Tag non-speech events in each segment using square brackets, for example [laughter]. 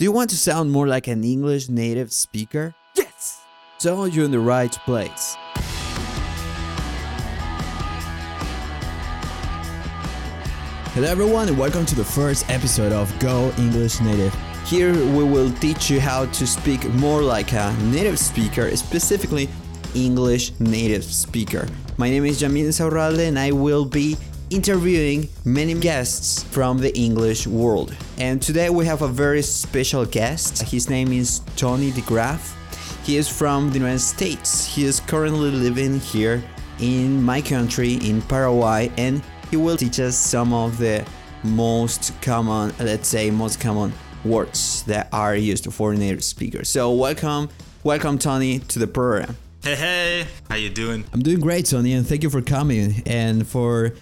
Do you want to sound more like an English native speaker? Yes! So you're in the right place. Hello everyone and welcome to the first episode of Go English Native. Here we will teach you how to speak more like a native speaker, specifically English native speaker. My name is Jamil Saurralde and I will be interviewing many guests from the English world. And today we have a very special guest. His name is Tony DeGraff. He is from the United States. He is currently living here in my country, in Paraguay, and he will teach us some of the most common, let's say, most common words that are used for native speakers. So welcome, welcome Tony to the program. Hey, hey, how you doing? I'm doing great, Tony, and thank you for coming. And for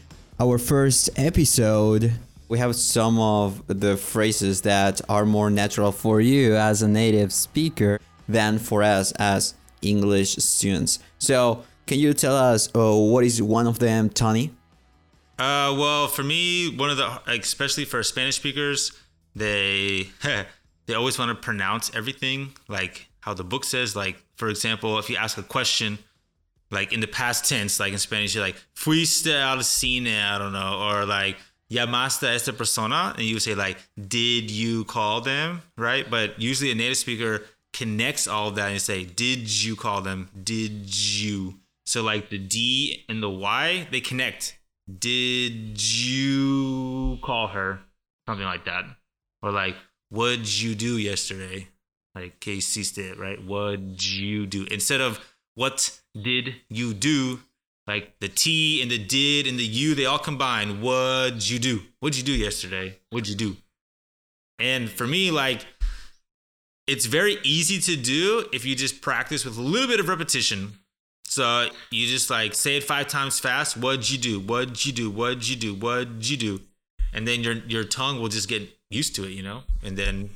our first episode, we have some of the phrases that are more natural for you as a native speaker than for us as English students. So, can you tell us uh, what is one of them, Tony? Uh, well, for me, one of the, especially for Spanish speakers, they [laughs] they always want to pronounce everything like how the book says. Like, for example, if you ask a question, like in the past tense, like in Spanish, you're like fuiste al cine, I don't know, or like llamaste a esta persona, and you say like, did you call them, right? But usually a native speaker connects all that and say, did you call them? Did you? So like the D and the Y, they connect. Did you call her? Something like that. Or like, what'd you do yesterday? Like, que hiciste, right? What'd you do? Instead of what did you do? Like the T and the did and the you, they all combine. What'd you do? What'd you do yesterday? What'd you do? And for me, like, it's very easy to do if you just practice with a little bit of repetition. So you just like say it five times fast. What'd you do? What'd you do? What'd you do? What'd you do? And then your your tongue will just get used to it, you know. And then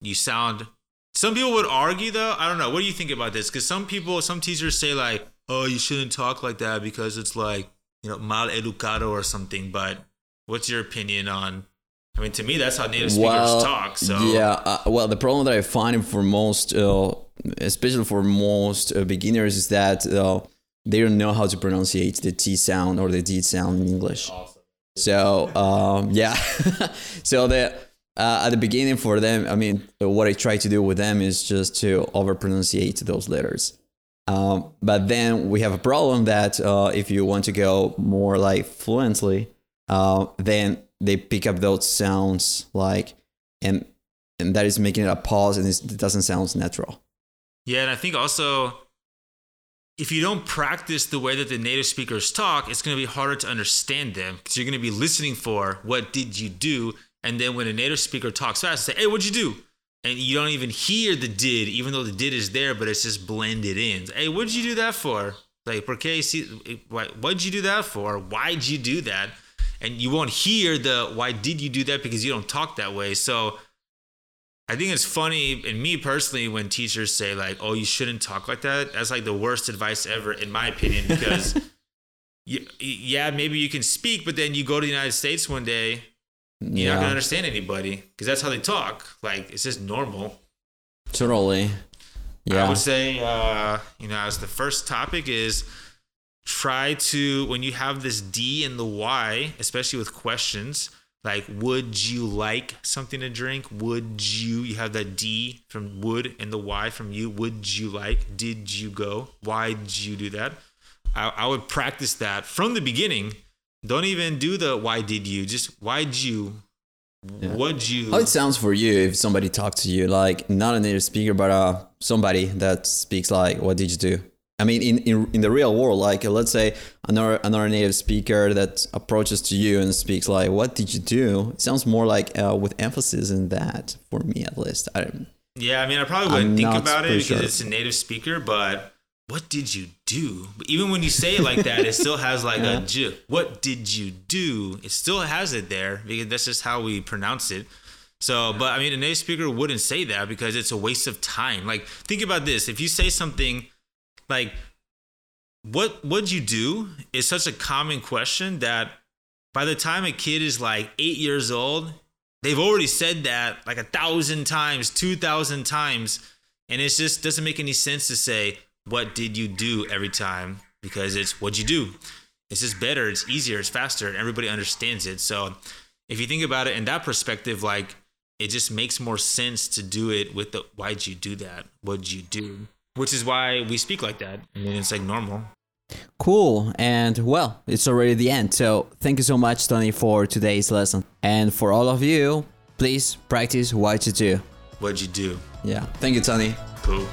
you sound. Some people would argue though. I don't know. What do you think about this? Because some people, some teachers say like, "Oh, you shouldn't talk like that because it's like you know mal educado or something." But what's your opinion on I mean, to me, that's how native speakers well, talk. So yeah, uh, well, the problem that I find for most, uh, especially for most uh, beginners, is that uh, they don't know how to pronunciate the T sound or the D sound in English. Awesome. So um, yeah, [laughs] so the uh, at the beginning for them, I mean, what I try to do with them is just to over pronunciate those letters. Um, but then we have a problem that uh, if you want to go more like fluently, then they pick up those sounds like and and that is making it a pause and it doesn't sound natural yeah and i think also if you don't practice the way that the native speakers talk it's going to be harder to understand them because you're going to be listening for what did you do and then when a native speaker talks fast say hey what'd you do? And you don't even hear the did even though the did is there but it's just blended in. Hey what'd you do that for? Like porque what'd you do that for? Why'd you do that? And you won't hear the why did you do that? because you don't talk that way. So i think it's funny and me personally when teachers say like oh you shouldn't talk like that that's like the worst advice ever in my opinion because [laughs] yeah maybe you can speak but then you go to the united states one day you're yeah. not gonna understand anybody because that's how they talk like it's just normal totally yeah i would say uh you know as the first topic is try to when you have this D and the Y, especially with questions like would you like something to drink? Would you you have that D from would and the Y from you? Would you like? Did you go? Why did you do that? I, I would practice that from the beginning. Don't even do the why did you? Just why'd you? Yeah. What'd you? How it sounds for you if somebody talks to you like not a native speaker, but uh somebody that speaks like what did you do? I mean, in, in, in the real world, like uh, let's say another another native speaker that approaches to you and speaks like, "What did you do?" It sounds more like uh, with emphasis in that for me, at least. I, yeah, I mean, I probably wouldn't think about it because sure. it's a native speaker, but what did you do? But even when you say it like that, it still has like yeah. a j. What did you do? It still has it there because that's just how we pronounce it. So, but I mean, a native speaker wouldn't say that because it's a waste of time. Like, think about this: if you say something like "What what would you do is such a common question that by the time a kid is like eight years old they've already said that like a thousand times, two thousand times, and it just doesn't make any sense to say what did you do every time because it's what you do. It's just better, it's easier, it's faster, and everybody understands it. So if you think about it in that perspective, like it just makes more sense to do it with the why'd you do that? What'd you do? Which is why we speak like that. I mean, it's like normal. Cool. And well, it's already the end. So thank you so much, Tony, for today's lesson. And for all of you, please practice what you do. What'd you do? Yeah. Thank you, Tony. Cool.